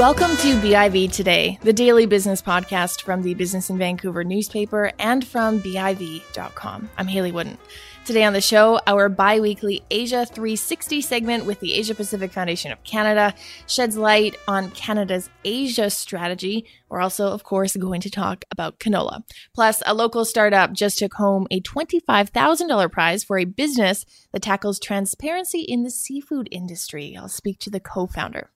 Welcome to BIV Today, the daily business podcast from the Business in Vancouver newspaper and from BIV.com. I'm Hayley Woodin. Today on the show, our bi weekly Asia 360 segment with the Asia Pacific Foundation of Canada sheds light on Canada's Asia strategy. We're also, of course, going to talk about canola. Plus, a local startup just took home a $25,000 prize for a business that tackles transparency in the seafood industry. I'll speak to the co founder.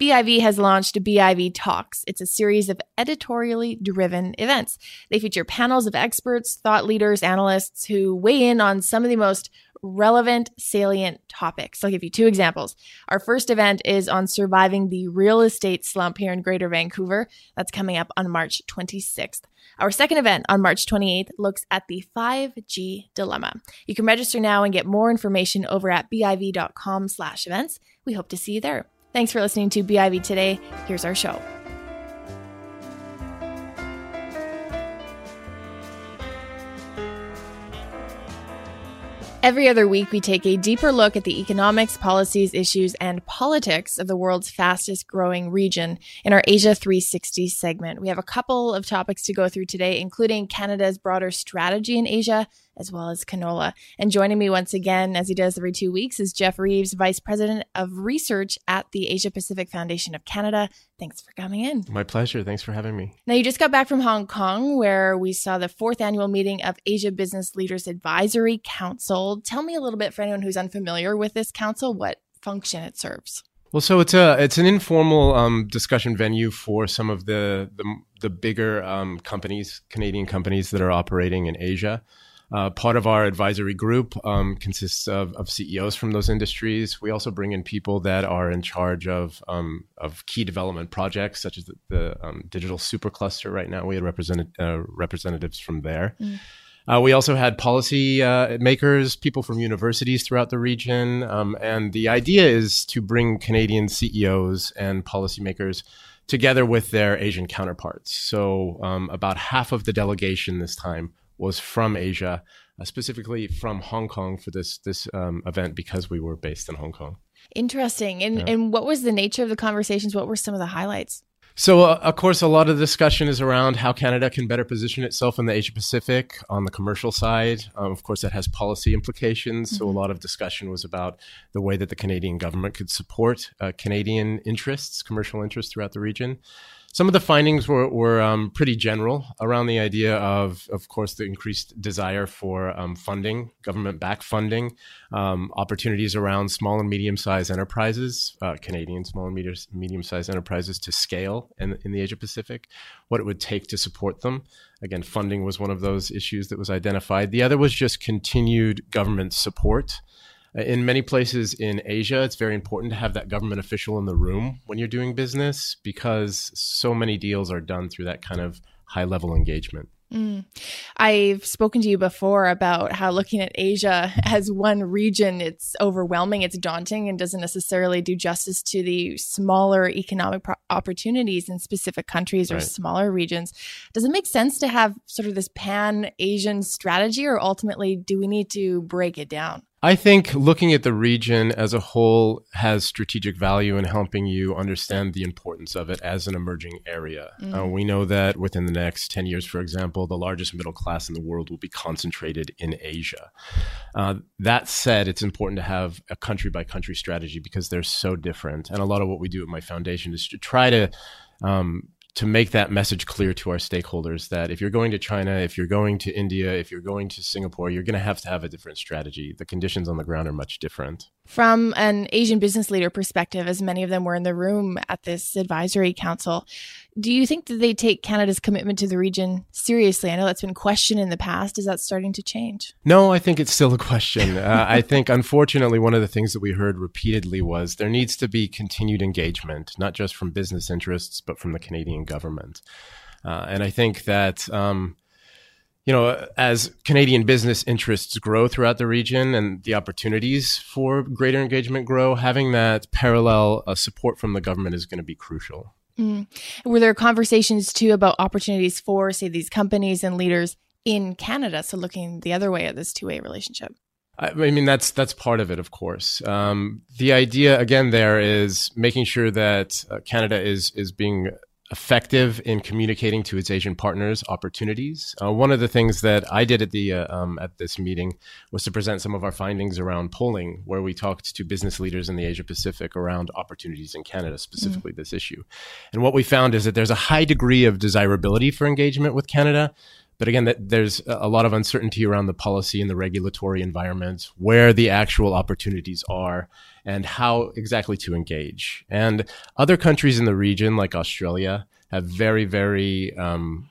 BIV has launched BIV Talks. It's a series of editorially driven events. They feature panels of experts, thought leaders, analysts who weigh in on some of the most relevant, salient topics. I'll give you two examples. Our first event is on surviving the real estate slump here in Greater Vancouver. That's coming up on March 26th. Our second event on March 28th looks at the 5G dilemma. You can register now and get more information over at biv.com slash events. We hope to see you there. Thanks for listening to BIV today. Here's our show. Every other week, we take a deeper look at the economics, policies, issues, and politics of the world's fastest growing region in our Asia 360 segment. We have a couple of topics to go through today, including Canada's broader strategy in Asia, as well as canola. And joining me once again, as he does every two weeks, is Jeff Reeves, Vice President of Research at the Asia Pacific Foundation of Canada. Thanks for coming in. My pleasure. Thanks for having me. Now, you just got back from Hong Kong, where we saw the fourth annual meeting of Asia Business Leaders Advisory Council. Tell me a little bit, for anyone who's unfamiliar with this council, what function it serves. Well, so it's a it's an informal um, discussion venue for some of the the, the bigger um, companies, Canadian companies that are operating in Asia. Uh, part of our advisory group um, consists of, of, CEOs from those industries. We also bring in people that are in charge of um, of key development projects, such as the, the um, digital supercluster. Right now, we had represented uh, representatives from there. Mm. Uh, we also had policy uh, makers, people from universities throughout the region, um, and the idea is to bring Canadian CEOs and policymakers together with their Asian counterparts. So, um, about half of the delegation this time was from Asia, uh, specifically from Hong Kong for this this um, event because we were based in Hong Kong. Interesting. And yeah. and what was the nature of the conversations? What were some of the highlights? So, uh, of course, a lot of the discussion is around how Canada can better position itself in the Asia Pacific on the commercial side. Um, of course, that has policy implications. Mm-hmm. So, a mm-hmm. lot of discussion was about the way that the Canadian government could support uh, Canadian interests, commercial interests throughout the region some of the findings were, were um, pretty general around the idea of, of course, the increased desire for um, funding, government backed funding, um, opportunities around small and medium sized enterprises, uh, Canadian small and medium sized enterprises to scale in, in the Asia Pacific, what it would take to support them. Again, funding was one of those issues that was identified. The other was just continued government support in many places in Asia, it's very important to have that government official in the room when you're doing business because so many deals are done through that kind of high level engagement. Mm. I've spoken to you before about how looking at Asia as one region, it's overwhelming, it's daunting, and doesn't necessarily do justice to the smaller economic pro- opportunities in specific countries or right. smaller regions. Does it make sense to have sort of this pan Asian strategy, or ultimately do we need to break it down? I think looking at the region as a whole has strategic value in helping you understand the importance of it as an emerging area. Mm. Uh, we know that within the next 10 years, for example, the largest middle class in the world will be concentrated in Asia. Uh, that said, it's important to have a country by country strategy because they're so different. And a lot of what we do at my foundation is to try to um, to make that message clear to our stakeholders that if you're going to China, if you're going to India, if you're going to Singapore, you're going to have to have a different strategy. The conditions on the ground are much different. From an Asian business leader perspective, as many of them were in the room at this advisory council, do you think that they take Canada's commitment to the region seriously? I know that's been questioned in the past. Is that starting to change? No, I think it's still a question. uh, I think, unfortunately, one of the things that we heard repeatedly was there needs to be continued engagement, not just from business interests, but from the Canadian government. Uh, and I think that. Um, you know, as Canadian business interests grow throughout the region and the opportunities for greater engagement grow, having that parallel uh, support from the government is going to be crucial. Mm. Were there conversations too about opportunities for, say, these companies and leaders in Canada? So looking the other way at this two way relationship. I mean, that's that's part of it, of course. Um, the idea, again, there is making sure that uh, Canada is is being effective in communicating to its Asian partners opportunities. Uh, one of the things that I did at the uh, um, at this meeting was to present some of our findings around polling, where we talked to business leaders in the Asia Pacific around opportunities in Canada, specifically mm. this issue. And what we found is that there's a high degree of desirability for engagement with Canada. But again, that there's a lot of uncertainty around the policy and the regulatory environment, where the actual opportunities are, and how exactly to engage. And other countries in the region, like Australia, have very, very um,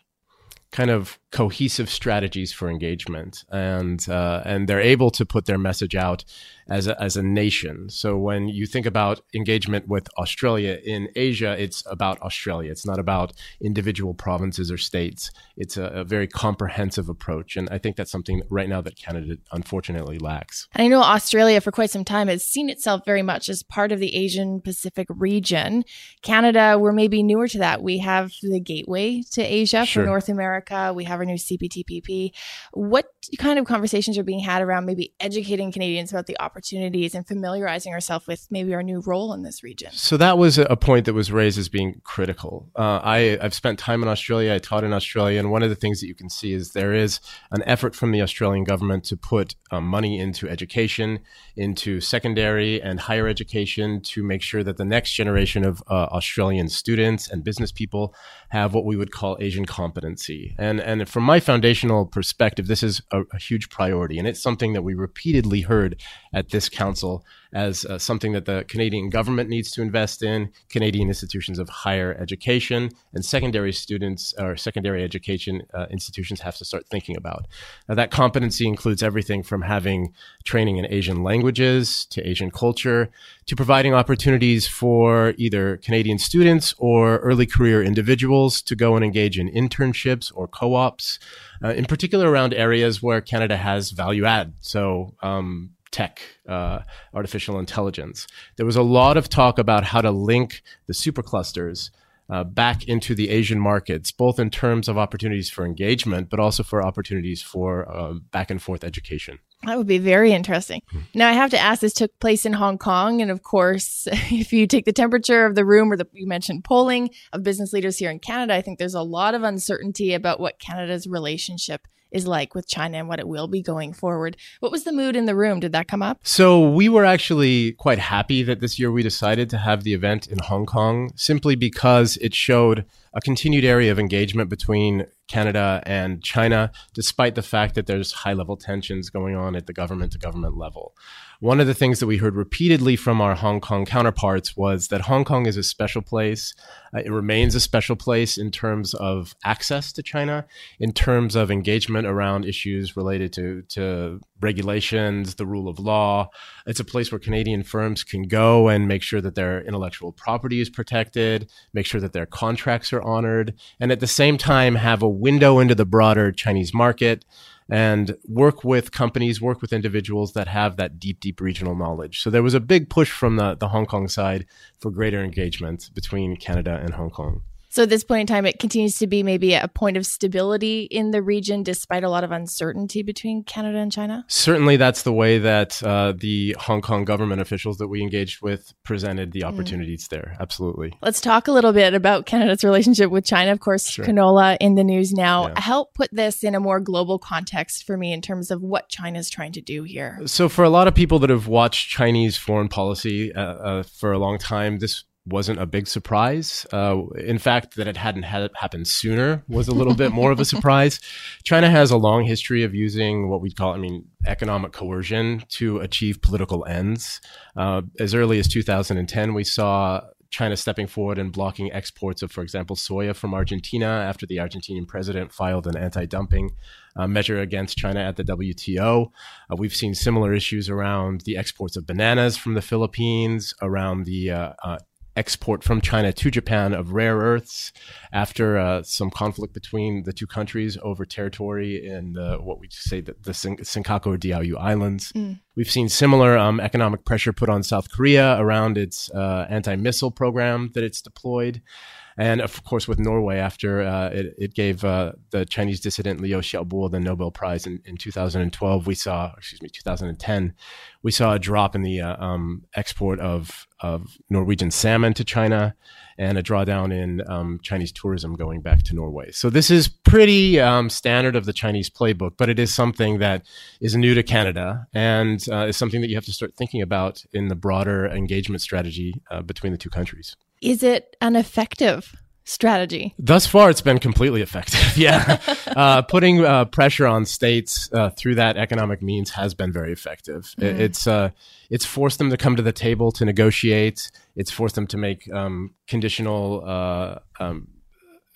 kind of cohesive strategies for engagement, and uh, and they're able to put their message out as a, as a nation. So when you think about engagement with Australia in Asia, it's about Australia. It's not about individual provinces or states. It's a, a very comprehensive approach, and I think that's something right now that Canada unfortunately lacks. And I know Australia for quite some time has seen itself very much as part of the Asian Pacific region. Canada, we're maybe newer to that. We have the gateway to Asia sure. for North America. We have our new CPTPP. What kind of conversations are being had around maybe educating Canadians about the opportunities? Opportunities and familiarizing ourselves with maybe our new role in this region. So that was a point that was raised as being critical. Uh, I, I've spent time in Australia. I taught in Australia, and one of the things that you can see is there is an effort from the Australian government to put um, money into education, into secondary and higher education, to make sure that the next generation of uh, Australian students and business people have what we would call Asian competency. And and from my foundational perspective, this is a, a huge priority, and it's something that we repeatedly heard at this council as uh, something that the Canadian government needs to invest in, Canadian institutions of higher education, and secondary students or secondary education uh, institutions have to start thinking about. Now, that competency includes everything from having training in Asian languages to Asian culture to providing opportunities for either Canadian students or early career individuals to go and engage in internships or co ops, uh, in particular around areas where Canada has value add. So, um, tech, uh, artificial intelligence. There was a lot of talk about how to link the superclusters uh, back into the Asian markets, both in terms of opportunities for engagement, but also for opportunities for uh, back and forth education. That would be very interesting. Hmm. Now, I have to ask this took place in Hong Kong. And of course, if you take the temperature of the room or the, you mentioned polling of business leaders here in Canada, I think there's a lot of uncertainty about what Canada's relationship is like with China and what it will be going forward. What was the mood in the room? Did that come up? So we were actually quite happy that this year we decided to have the event in Hong Kong simply because it showed a continued area of engagement between Canada and China, despite the fact that there's high level tensions going on at the government to government level. One of the things that we heard repeatedly from our Hong Kong counterparts was that Hong Kong is a special place. Uh, it remains a special place in terms of access to China, in terms of engagement around issues related to, to regulations, the rule of law. It's a place where Canadian firms can go and make sure that their intellectual property is protected, make sure that their contracts are honored, and at the same time have a window into the broader Chinese market and work with companies, work with individuals that have that deep, deep regional knowledge. So there was a big push from the, the Hong Kong side for greater engagement between Canada and Hong Kong. So at this point in time, it continues to be maybe a point of stability in the region, despite a lot of uncertainty between Canada and China. Certainly, that's the way that uh, the Hong Kong government officials that we engaged with presented the mm. opportunities mm. there. Absolutely. Let's talk a little bit about Canada's relationship with China. Of course, sure. canola in the news now. Yeah. Help put this in a more global context for me in terms of what China is trying to do here. So, for a lot of people that have watched Chinese foreign policy uh, uh, for a long time, this wasn't a big surprise. Uh, in fact, that it hadn't had happened sooner was a little bit more of a surprise. China has a long history of using what we call, I mean, economic coercion to achieve political ends. Uh, as early as 2010, we saw China stepping forward and blocking exports of, for example, soya from Argentina after the Argentinian president filed an anti dumping uh, measure against China at the WTO. Uh, we've seen similar issues around the exports of bananas from the Philippines, around the uh, uh export from China to Japan of rare earths after uh, some conflict between the two countries over territory in the, what we say the, the Senkaku or Diaoyu Islands. Mm. We've seen similar um, economic pressure put on South Korea around its uh, anti missile program that it's deployed. And of course, with Norway, after uh, it, it, gave uh, the Chinese dissident Liu Xiaobo the Nobel Prize in, in 2012, we saw, excuse me, 2010, we saw a drop in the uh, um, export of, of Norwegian salmon to China and a drawdown in um, Chinese tourism going back to Norway. So this is pretty um, standard of the Chinese playbook, but it is something that is new to Canada and uh, is something that you have to start thinking about in the broader engagement strategy uh, between the two countries. Is it an effective strategy? Thus far, it's been completely effective. yeah. uh, putting uh, pressure on states uh, through that economic means has been very effective. Mm. It's, uh, it's forced them to come to the table to negotiate, it's forced them to make um, conditional. Uh, um,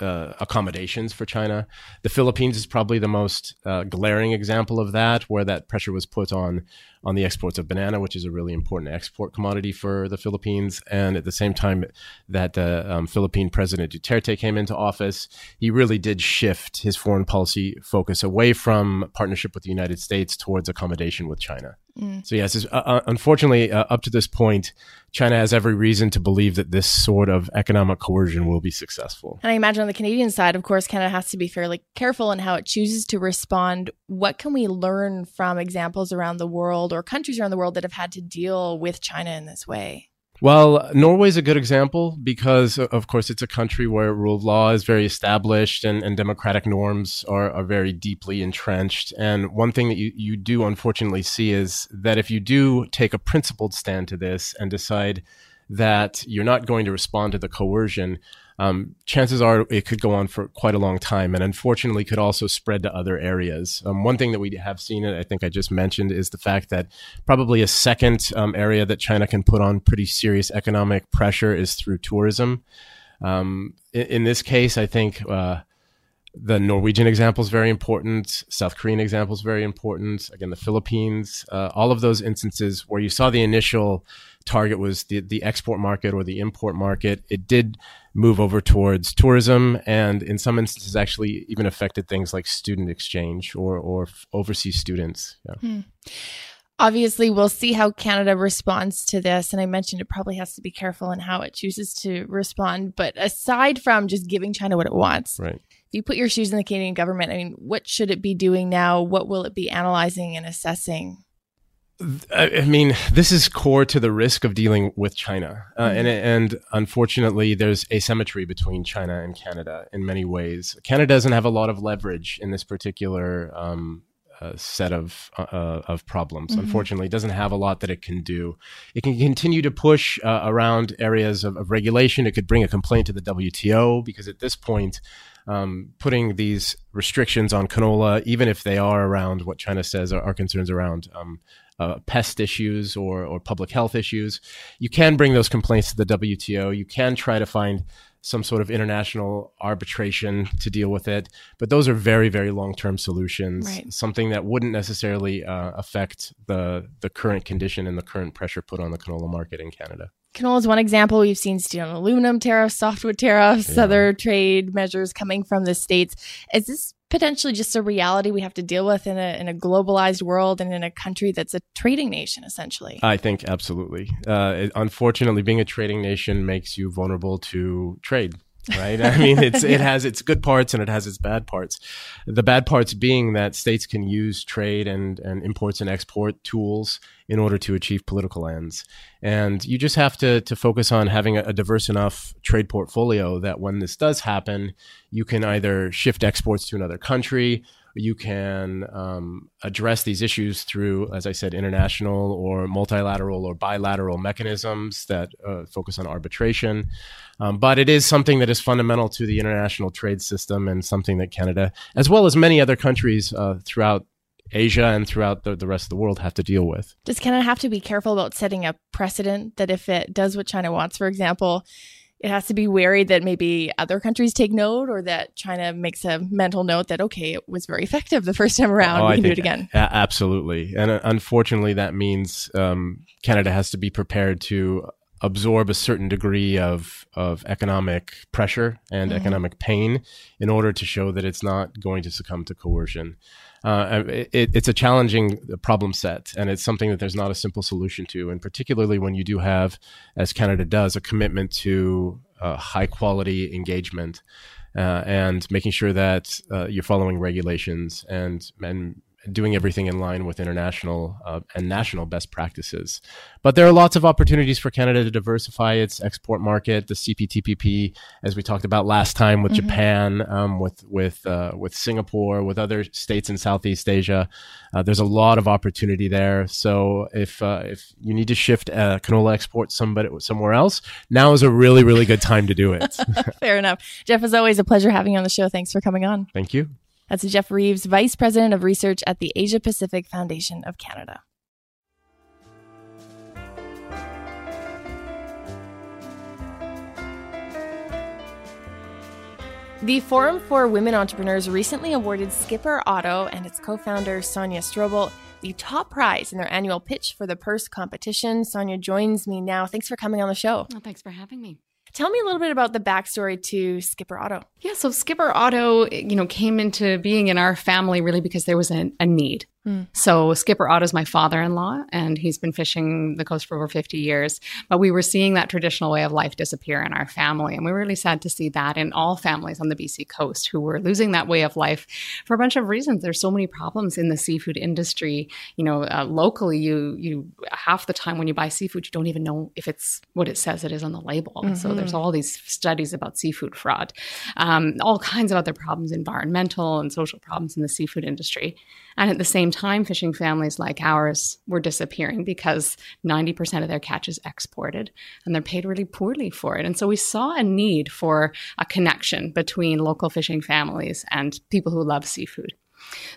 uh, accommodations for China. The Philippines is probably the most uh, glaring example of that, where that pressure was put on on the exports of banana, which is a really important export commodity for the Philippines. And at the same time that the um, Philippine President Duterte came into office, he really did shift his foreign policy focus away from partnership with the United States towards accommodation with China. Mm. So yes, uh, uh, unfortunately, uh, up to this point, China has every reason to believe that this sort of economic coercion will be successful. And I imagine on the Canadian side, of course, Canada has to be fairly careful in how it chooses to respond. What can we learn from examples around the world or countries around the world that have had to deal with China in this way? Well, Norway is a good example because, of course, it's a country where rule of law is very established and, and democratic norms are, are very deeply entrenched. And one thing that you, you do unfortunately see is that if you do take a principled stand to this and decide that you're not going to respond to the coercion, um, chances are it could go on for quite a long time and unfortunately could also spread to other areas. Um, one thing that we have seen, and I think I just mentioned, is the fact that probably a second um, area that China can put on pretty serious economic pressure is through tourism. Um, in, in, this case, I think. Uh, the Norwegian example is very important. South Korean example is very important. Again, the Philippines, uh, all of those instances where you saw the initial target was the, the export market or the import market, it did move over towards tourism and in some instances actually even affected things like student exchange or, or overseas students. Yeah. Hmm. Obviously, we'll see how Canada responds to this. And I mentioned it probably has to be careful in how it chooses to respond. But aside from just giving China what it wants, right if you put your shoes in the Canadian government, I mean, what should it be doing now? What will it be analyzing and assessing? I mean, this is core to the risk of dealing with China, uh, mm-hmm. and and unfortunately, there's asymmetry between China and Canada in many ways. Canada doesn't have a lot of leverage in this particular um, uh, set of uh, uh of problems. Mm-hmm. Unfortunately, it doesn't have a lot that it can do. It can continue to push uh, around areas of, of regulation. It could bring a complaint to the WTO because at this point um, putting these restrictions on canola, even if they are around what China says are, are concerns around um, uh, pest issues or, or public health issues, you can bring those complaints to the WTO. You can try to find some sort of international arbitration to deal with it. But those are very, very long term solutions. Right. Something that wouldn't necessarily uh, affect the the current condition and the current pressure put on the canola market in Canada. Canola is one example. We've seen steel and aluminum tariffs, softwood tariffs, yeah. other trade measures coming from the states. Is this potentially just a reality we have to deal with in a, in a globalized world and in a country that's a trading nation, essentially? I think absolutely. Uh, it, unfortunately, being a trading nation makes you vulnerable to trade right? I mean, it's it has its good parts and it has its bad parts. The bad parts being that states can use trade and and imports and export tools in order to achieve political ends, and you just have to to focus on having a, a diverse enough trade portfolio that when this does happen, you can either shift exports to another country you can um, address these issues through, as I said, international or multilateral or bilateral mechanisms that uh, focus on arbitration. Um, but it is something that is fundamental to the international trade system and something that Canada, as well as many other countries uh, throughout Asia and throughout the, the rest of the world have to deal with. Does Canada have to be careful about setting a precedent that if it does what China wants, for example, it has to be wary that maybe other countries take note or that China makes a mental note that, okay, it was very effective the first time around. Oh, we can do it again. A- absolutely. And uh, unfortunately, that means um, Canada has to be prepared to absorb a certain degree of, of economic pressure and mm-hmm. economic pain in order to show that it's not going to succumb to coercion. uh, it, it's a challenging problem set, and it's something that there's not a simple solution to. And particularly when you do have, as Canada does, a commitment to uh, high quality engagement. Uh, and making sure that uh, you're following regulations and and doing everything in line with international uh, and national best practices. But there are lots of opportunities for Canada to diversify its export market. The CPTPP, as we talked about last time, with mm-hmm. Japan, um, with with uh, with Singapore, with other states in Southeast Asia, uh, there's a lot of opportunity there. So if uh, if you need to shift uh, canola export somebody somewhere else, now is a really really good time to do it. Fair enough, Jeff. As always, a pleasure having you on the show. Thanks for coming on. Thank you. That's Jeff Reeves, Vice President of Research at the Asia Pacific Foundation of Canada. The Forum for Women Entrepreneurs recently awarded Skipper Otto and its co founder Sonia Strobel the top prize in their annual pitch for the purse competition. Sonia joins me now. Thanks for coming on the show. Well, thanks for having me. Tell me a little bit about the backstory to Skipper Otto. Yeah, so Skipper Otto, you know, came into being in our family really because there was a, a need. Mm. So Skipper Otto's my father-in-law, and he's been fishing the coast for over 50 years. But we were seeing that traditional way of life disappear in our family, and we were really sad to see that in all families on the BC coast who were losing that way of life for a bunch of reasons. There's so many problems in the seafood industry. You know, uh, locally, you you half the time when you buy seafood, you don't even know if it's what it says it is on the label. Mm-hmm. So there's all these studies about seafood fraud, um, all kinds of other problems, environmental and social problems in the seafood industry, and at the same time, fishing families like ours were disappearing because 90% of their catch is exported and they're paid really poorly for it. And so we saw a need for a connection between local fishing families and people who love seafood.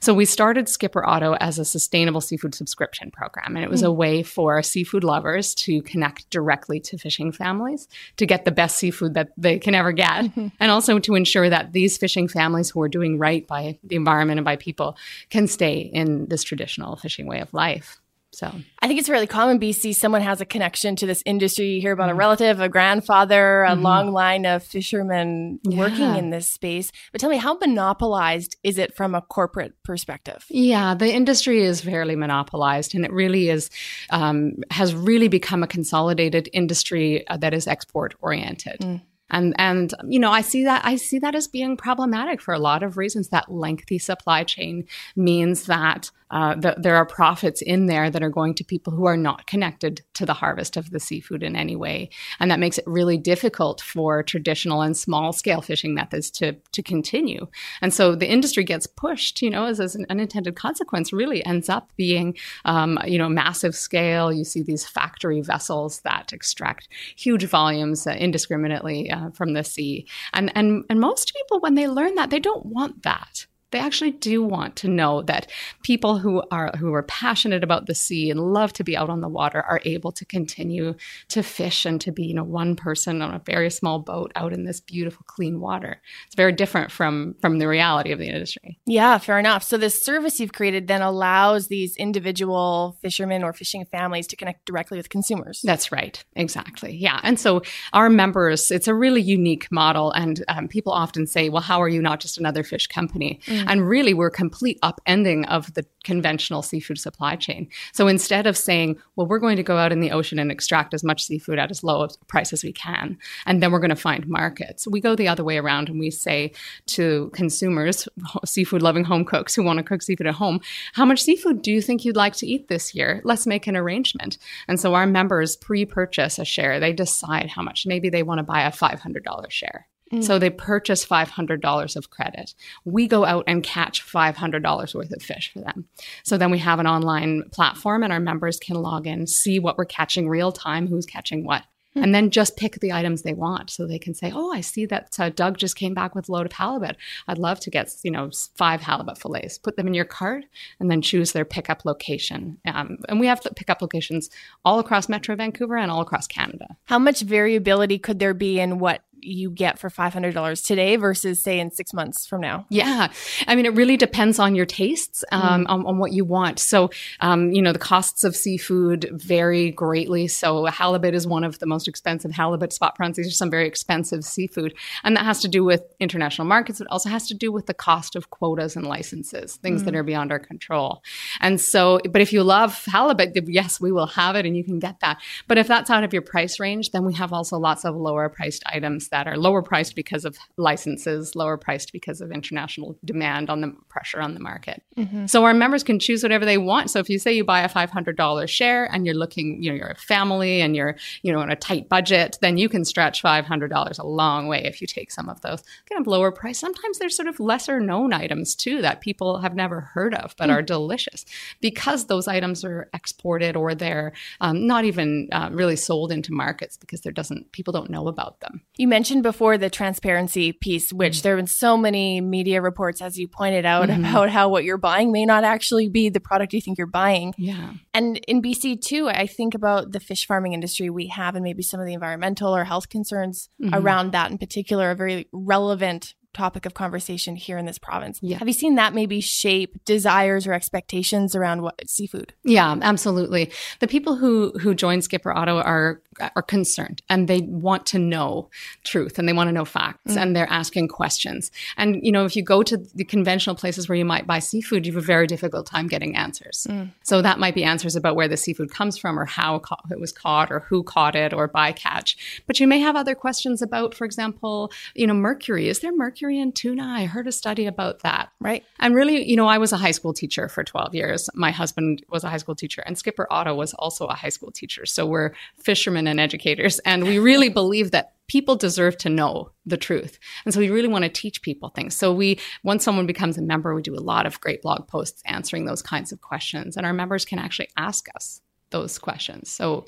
So we started Skipper Otto as a sustainable seafood subscription program, and it was mm. a hmm. way for seafood lovers to connect directly to fishing families to get the best seafood that they can ever get, mm-hmm. and also to ensure that these fishing families who are doing right by the environment and by people can stay in this traditional fishing way of life. So I think it's really common BC. Someone has a connection to this industry. You hear about mm. a relative, a grandfather, a mm-hmm. long line of fishermen yeah. working in this space. But tell me, how monopolized is it from a corporate perspective? Yeah, the industry is fairly monopolized, and it really is um, has really become a consolidated industry uh, that is export oriented. Mm and and you know i see that i see that as being problematic for a lot of reasons that lengthy supply chain means that uh, there are profits in there that are going to people who are not connected to the harvest of the seafood in any way. And that makes it really difficult for traditional and small scale fishing methods to, to continue. And so the industry gets pushed, you know, as, as an unintended consequence, really ends up being, um, you know, massive scale. You see these factory vessels that extract huge volumes uh, indiscriminately uh, from the sea. And, and, and most people, when they learn that, they don't want that they actually do want to know that people who are who are passionate about the sea and love to be out on the water are able to continue to fish and to be you know one person on a very small boat out in this beautiful clean water. It's very different from from the reality of the industry. Yeah fair enough. So this service you've created then allows these individual fishermen or fishing families to connect directly with consumers. That's right. Exactly. Yeah. And so our members it's a really unique model. And um, people often say well how are you not just another fish company mm. And really, we're complete upending of the conventional seafood supply chain. So instead of saying, well, we're going to go out in the ocean and extract as much seafood at as low a price as we can, and then we're going to find markets, we go the other way around and we say to consumers, seafood loving home cooks who want to cook seafood at home, how much seafood do you think you'd like to eat this year? Let's make an arrangement. And so our members pre purchase a share, they decide how much. Maybe they want to buy a $500 share. Mm. So they purchase $500 of credit. We go out and catch $500 worth of fish for them. So then we have an online platform and our members can log in, see what we're catching real time, who's catching what. Mm. And then just pick the items they want. So they can say, oh, I see that uh, Doug just came back with a load of halibut. I'd love to get, you know, five halibut fillets. Put them in your cart and then choose their pickup location. Um, and we have pickup locations all across Metro Vancouver and all across Canada. How much variability could there be in what you get for $500 today versus, say, in six months from now? Yeah. I mean, it really depends on your tastes, um, mm. on, on, what you want. So, um, you know, the costs of seafood vary greatly. So, halibut is one of the most expensive. Halibut, spot prawns, these are some very expensive seafood. And that has to do with international markets. It also has to do with the cost of quotas and licenses, things mm. that are beyond our control. And so, but if you love halibut, yes, we will have it and you can get that. But if that's out of your price range, then we have also lots of lower priced items that are lower priced because of licenses, lower priced because of international demand on the pressure on the market. Mm-hmm. So our members can choose whatever they want. So if you say you buy a $500 share and you're looking, you know, you're a family and you're, you know, on a tight budget, then you can stretch $500 a long way if you take some of those kind of lower price. Sometimes there's sort of lesser known items too that people have never heard of but mm. are delicious because those items are exported or they're um, not even uh, really sold into markets because there doesn't people don't know about them. You mentioned before the transparency piece, which mm-hmm. there have been so many media reports, as you pointed out, mm-hmm. about how what you're buying may not actually be the product you think you're buying. Yeah. And in BC too, I think about the fish farming industry we have and maybe some of the environmental or health concerns mm-hmm. around that in particular are very relevant topic of conversation here in this province. Yeah. Have you seen that maybe shape desires or expectations around what seafood? Yeah, absolutely. The people who who join Skipper Otto are are concerned and they want to know truth and they want to know facts mm. and they're asking questions. And you know, if you go to the conventional places where you might buy seafood, you have a very difficult time getting answers. Mm. So that might be answers about where the seafood comes from or how it was caught or who caught it or bycatch. But you may have other questions about, for example, you know, mercury. Is there mercury in tuna? I heard a study about that. Right. And really, you know, I was a high school teacher for 12 years. My husband was a high school teacher and Skipper Otto was also a high school teacher. So we're fishermen and educators. And we really believe that people deserve to know the truth. And so we really want to teach people things. So we, once someone becomes a member, we do a lot of great blog posts answering those kinds of questions. And our members can actually ask us those questions. So,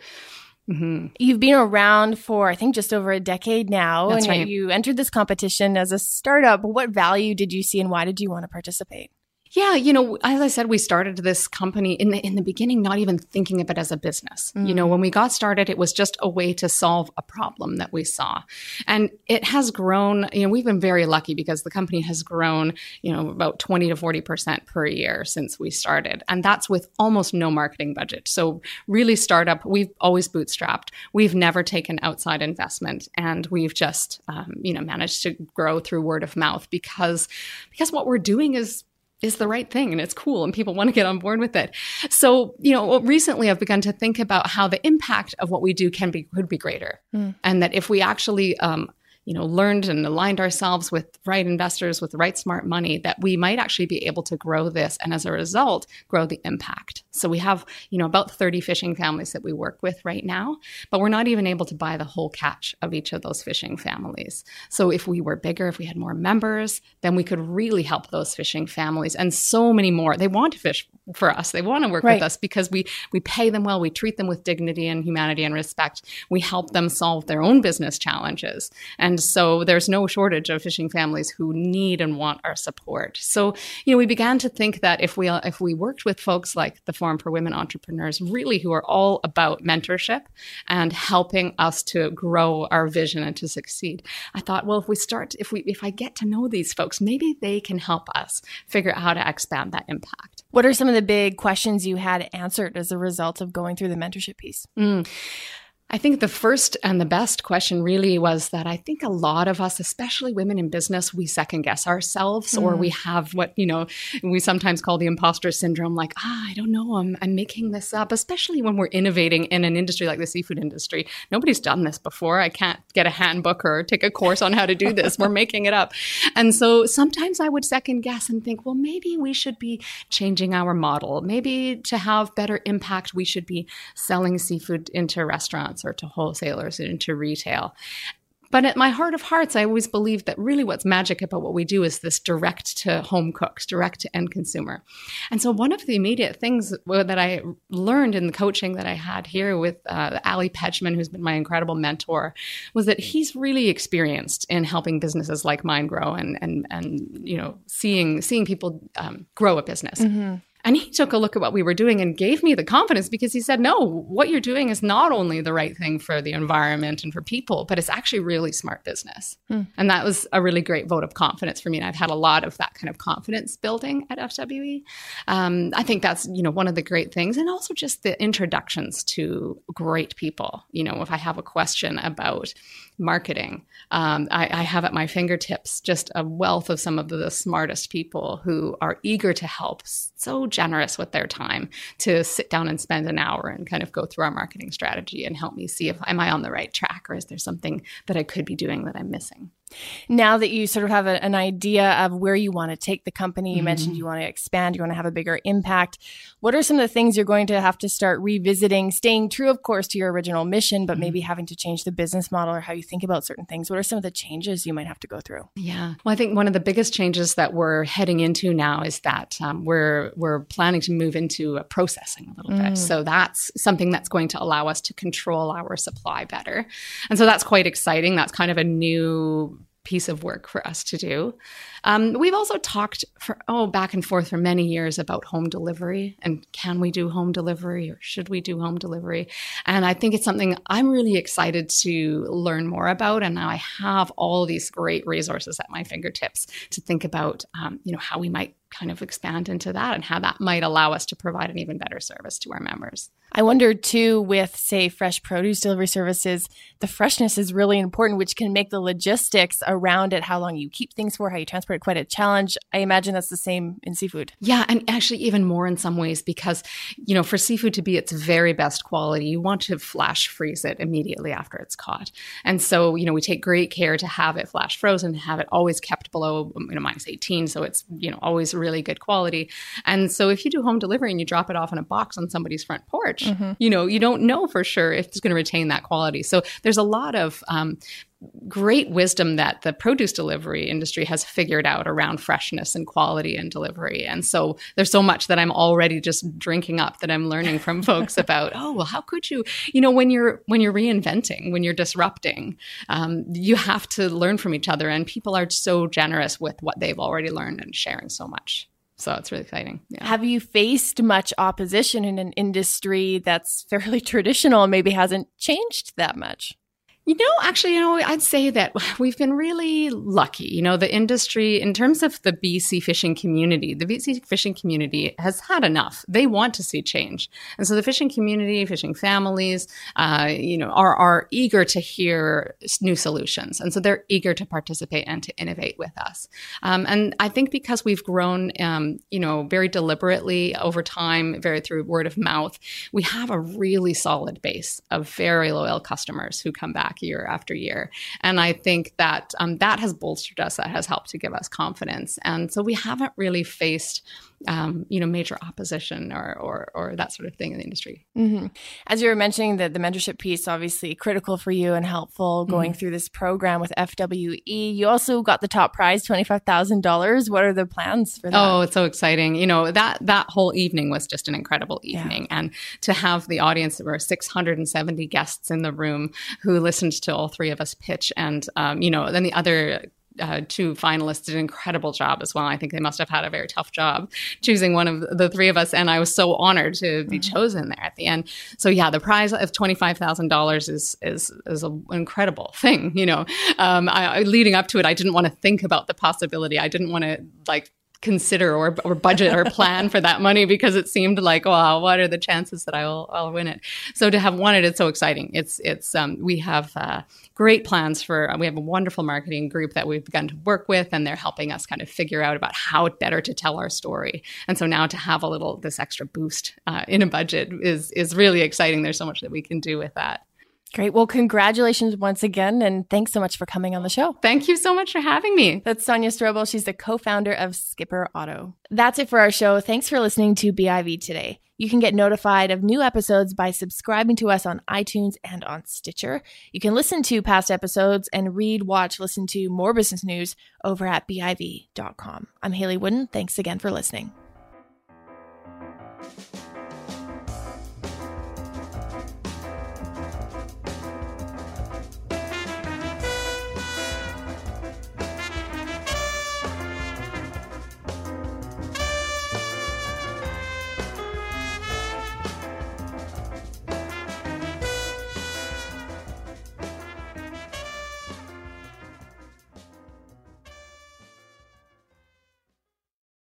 Mm-hmm. You've been around for, I think, just over a decade now. That's and right. you entered this competition as a startup. What value did you see and why did you want to participate? Yeah, you know, as I said, we started this company in the in the beginning, not even thinking of it as a business. Mm. You know, when we got started, it was just a way to solve a problem that we saw, and it has grown. You know, we've been very lucky because the company has grown, you know, about twenty to forty percent per year since we started, and that's with almost no marketing budget. So really, startup. We've always bootstrapped. We've never taken outside investment, and we've just, um, you know, managed to grow through word of mouth because because what we're doing is is the right thing and it's cool and people want to get on board with it. So, you know, recently I've begun to think about how the impact of what we do can be could be greater. Mm. And that if we actually um, you know, learned and aligned ourselves with right investors with the right smart money, that we might actually be able to grow this and as a result, grow the impact. So we have, you know, about 30 fishing families that we work with right now, but we're not even able to buy the whole catch of each of those fishing families. So if we were bigger, if we had more members, then we could really help those fishing families and so many more. They want to fish for us. They want to work right. with us because we we pay them well, we treat them with dignity and humanity and respect. We help them solve their own business challenges. And so there's no shortage of fishing families who need and want our support. So, you know, we began to think that if we if we worked with folks like the Forum for Women Entrepreneurs, really who are all about mentorship and helping us to grow our vision and to succeed. I thought, well, if we start if we if I get to know these folks, maybe they can help us figure out how to expand that impact. What are some of the big questions you had answered as a result of going through the mentorship piece? Mm. I think the first and the best question really was that I think a lot of us, especially women in business, we second guess ourselves mm. or we mm. have what, you know, we sometimes call the imposter syndrome like, ah, I don't know, I'm, I'm making this up, especially when we're innovating in an industry like the seafood industry. Nobody's done this before. I can't get a handbook or take a course on how to do this. we're making it up. And so sometimes I would second guess and think, well, maybe we should be changing our model. Maybe to have better impact, we should be selling seafood into restaurants or to wholesalers and into retail. But at my heart of hearts, I always believed that really what's magic about what we do is this direct to home cooks, direct to end consumer. And so, one of the immediate things that I learned in the coaching that I had here with uh, Ali Pejman, who's been my incredible mentor, was that he's really experienced in helping businesses like mine grow and and and you know seeing seeing people um, grow a business. Mm-hmm. And he took a look at what we were doing and gave me the confidence because he said, No, what you're doing is not only the right thing for the environment and for people, but it's actually really smart business. Hmm. And that was a really great vote of confidence for me. And I've had a lot of that kind of confidence building at FWE. Um, I think that's, you know, one of the great things. And also just the introductions to great people. You know, if I have a question about marketing, um, I, I have at my fingertips just a wealth of some of the smartest people who are eager to help so generous with their time to sit down and spend an hour and kind of go through our marketing strategy and help me see if am I on the right track or is there something that I could be doing that I'm missing. Now that you sort of have a, an idea of where you want to take the company, you mm-hmm. mentioned you want to expand, you want to have a bigger impact. What are some of the things you're going to have to start revisiting, staying true, of course, to your original mission, but mm-hmm. maybe having to change the business model or how you think about certain things? What are some of the changes you might have to go through? Yeah, well, I think one of the biggest changes that we're heading into now is that um, we're we're planning to move into processing a little mm. bit. So that's something that's going to allow us to control our supply better, and so that's quite exciting. That's kind of a new piece of work for us to do. Um, we've also talked for oh back and forth for many years about home delivery and can we do home delivery or should we do home delivery? And I think it's something I'm really excited to learn more about. And now I have all these great resources at my fingertips to think about, um, you know, how we might kind of expand into that and how that might allow us to provide an even better service to our members. I wonder too, with say fresh produce delivery services, the freshness is really important, which can make the logistics around it, how long you keep things for, how you transport it, quite a challenge. I imagine that's the same in seafood. Yeah, and actually even more in some ways because, you know, for seafood to be its very best quality, you want to flash freeze it immediately after it's caught. And so, you know, we take great care to have it flash frozen, have it always kept below, you know, minus 18. So it's, you know, always really good quality. And so if you do home delivery and you drop it off in a box on somebody's front porch, Mm-hmm. You know, you don't know for sure if it's going to retain that quality. So there's a lot of um, great wisdom that the produce delivery industry has figured out around freshness and quality and delivery. And so there's so much that I'm already just drinking up that I'm learning from folks about, oh, well, how could you, you know, when you're, when you're reinventing, when you're disrupting, um, you have to learn from each other and people are so generous with what they've already learned and sharing so much. So it's really exciting. Yeah. Have you faced much opposition in an industry that's fairly traditional and maybe hasn't changed that much? You know, actually, you know, I'd say that we've been really lucky. You know, the industry, in terms of the BC fishing community, the BC fishing community has had enough. They want to see change. And so the fishing community, fishing families, uh, you know, are, are eager to hear new solutions. And so they're eager to participate and to innovate with us. Um, and I think because we've grown, um, you know, very deliberately over time, very through word of mouth, we have a really solid base of very loyal customers who come back year after year. And I think that um, that has bolstered us, that has helped to give us confidence. And so we haven't really faced um, you know, major opposition or, or, or that sort of thing in the industry. Mm-hmm. As you were mentioning, that the mentorship piece obviously critical for you and helpful going mm-hmm. through this program with FWE. You also got the top prize, twenty five thousand dollars. What are the plans for that? Oh, it's so exciting! You know that that whole evening was just an incredible evening, yeah. and to have the audience, there were six hundred and seventy guests in the room who listened to all three of us pitch, and um, you know, then the other uh, two finalists did an incredible job as well. I think they must have had a very tough job choosing one of the three of us, and I was so honored to be mm-hmm. chosen there at the end. So yeah, the prize of twenty five thousand dollars is is is an incredible thing. You know, um, I, leading up to it, I didn't want to think about the possibility. I didn't want to like consider or, or budget or plan for that money because it seemed like wow what are the chances that I'll I'll win it? So to have won it it's so exciting. It's it's um, we have uh, great plans for uh, we have a wonderful marketing group that we've begun to work with and they're helping us kind of figure out about how better to tell our story. And so now to have a little this extra boost uh, in a budget is is really exciting. There's so much that we can do with that Great. Well, congratulations once again. And thanks so much for coming on the show. Thank you so much for having me. That's Sonia Strobel. She's the co founder of Skipper Otto. That's it for our show. Thanks for listening to BIV today. You can get notified of new episodes by subscribing to us on iTunes and on Stitcher. You can listen to past episodes and read, watch, listen to more business news over at BIV.com. I'm Hayley Woodin. Thanks again for listening.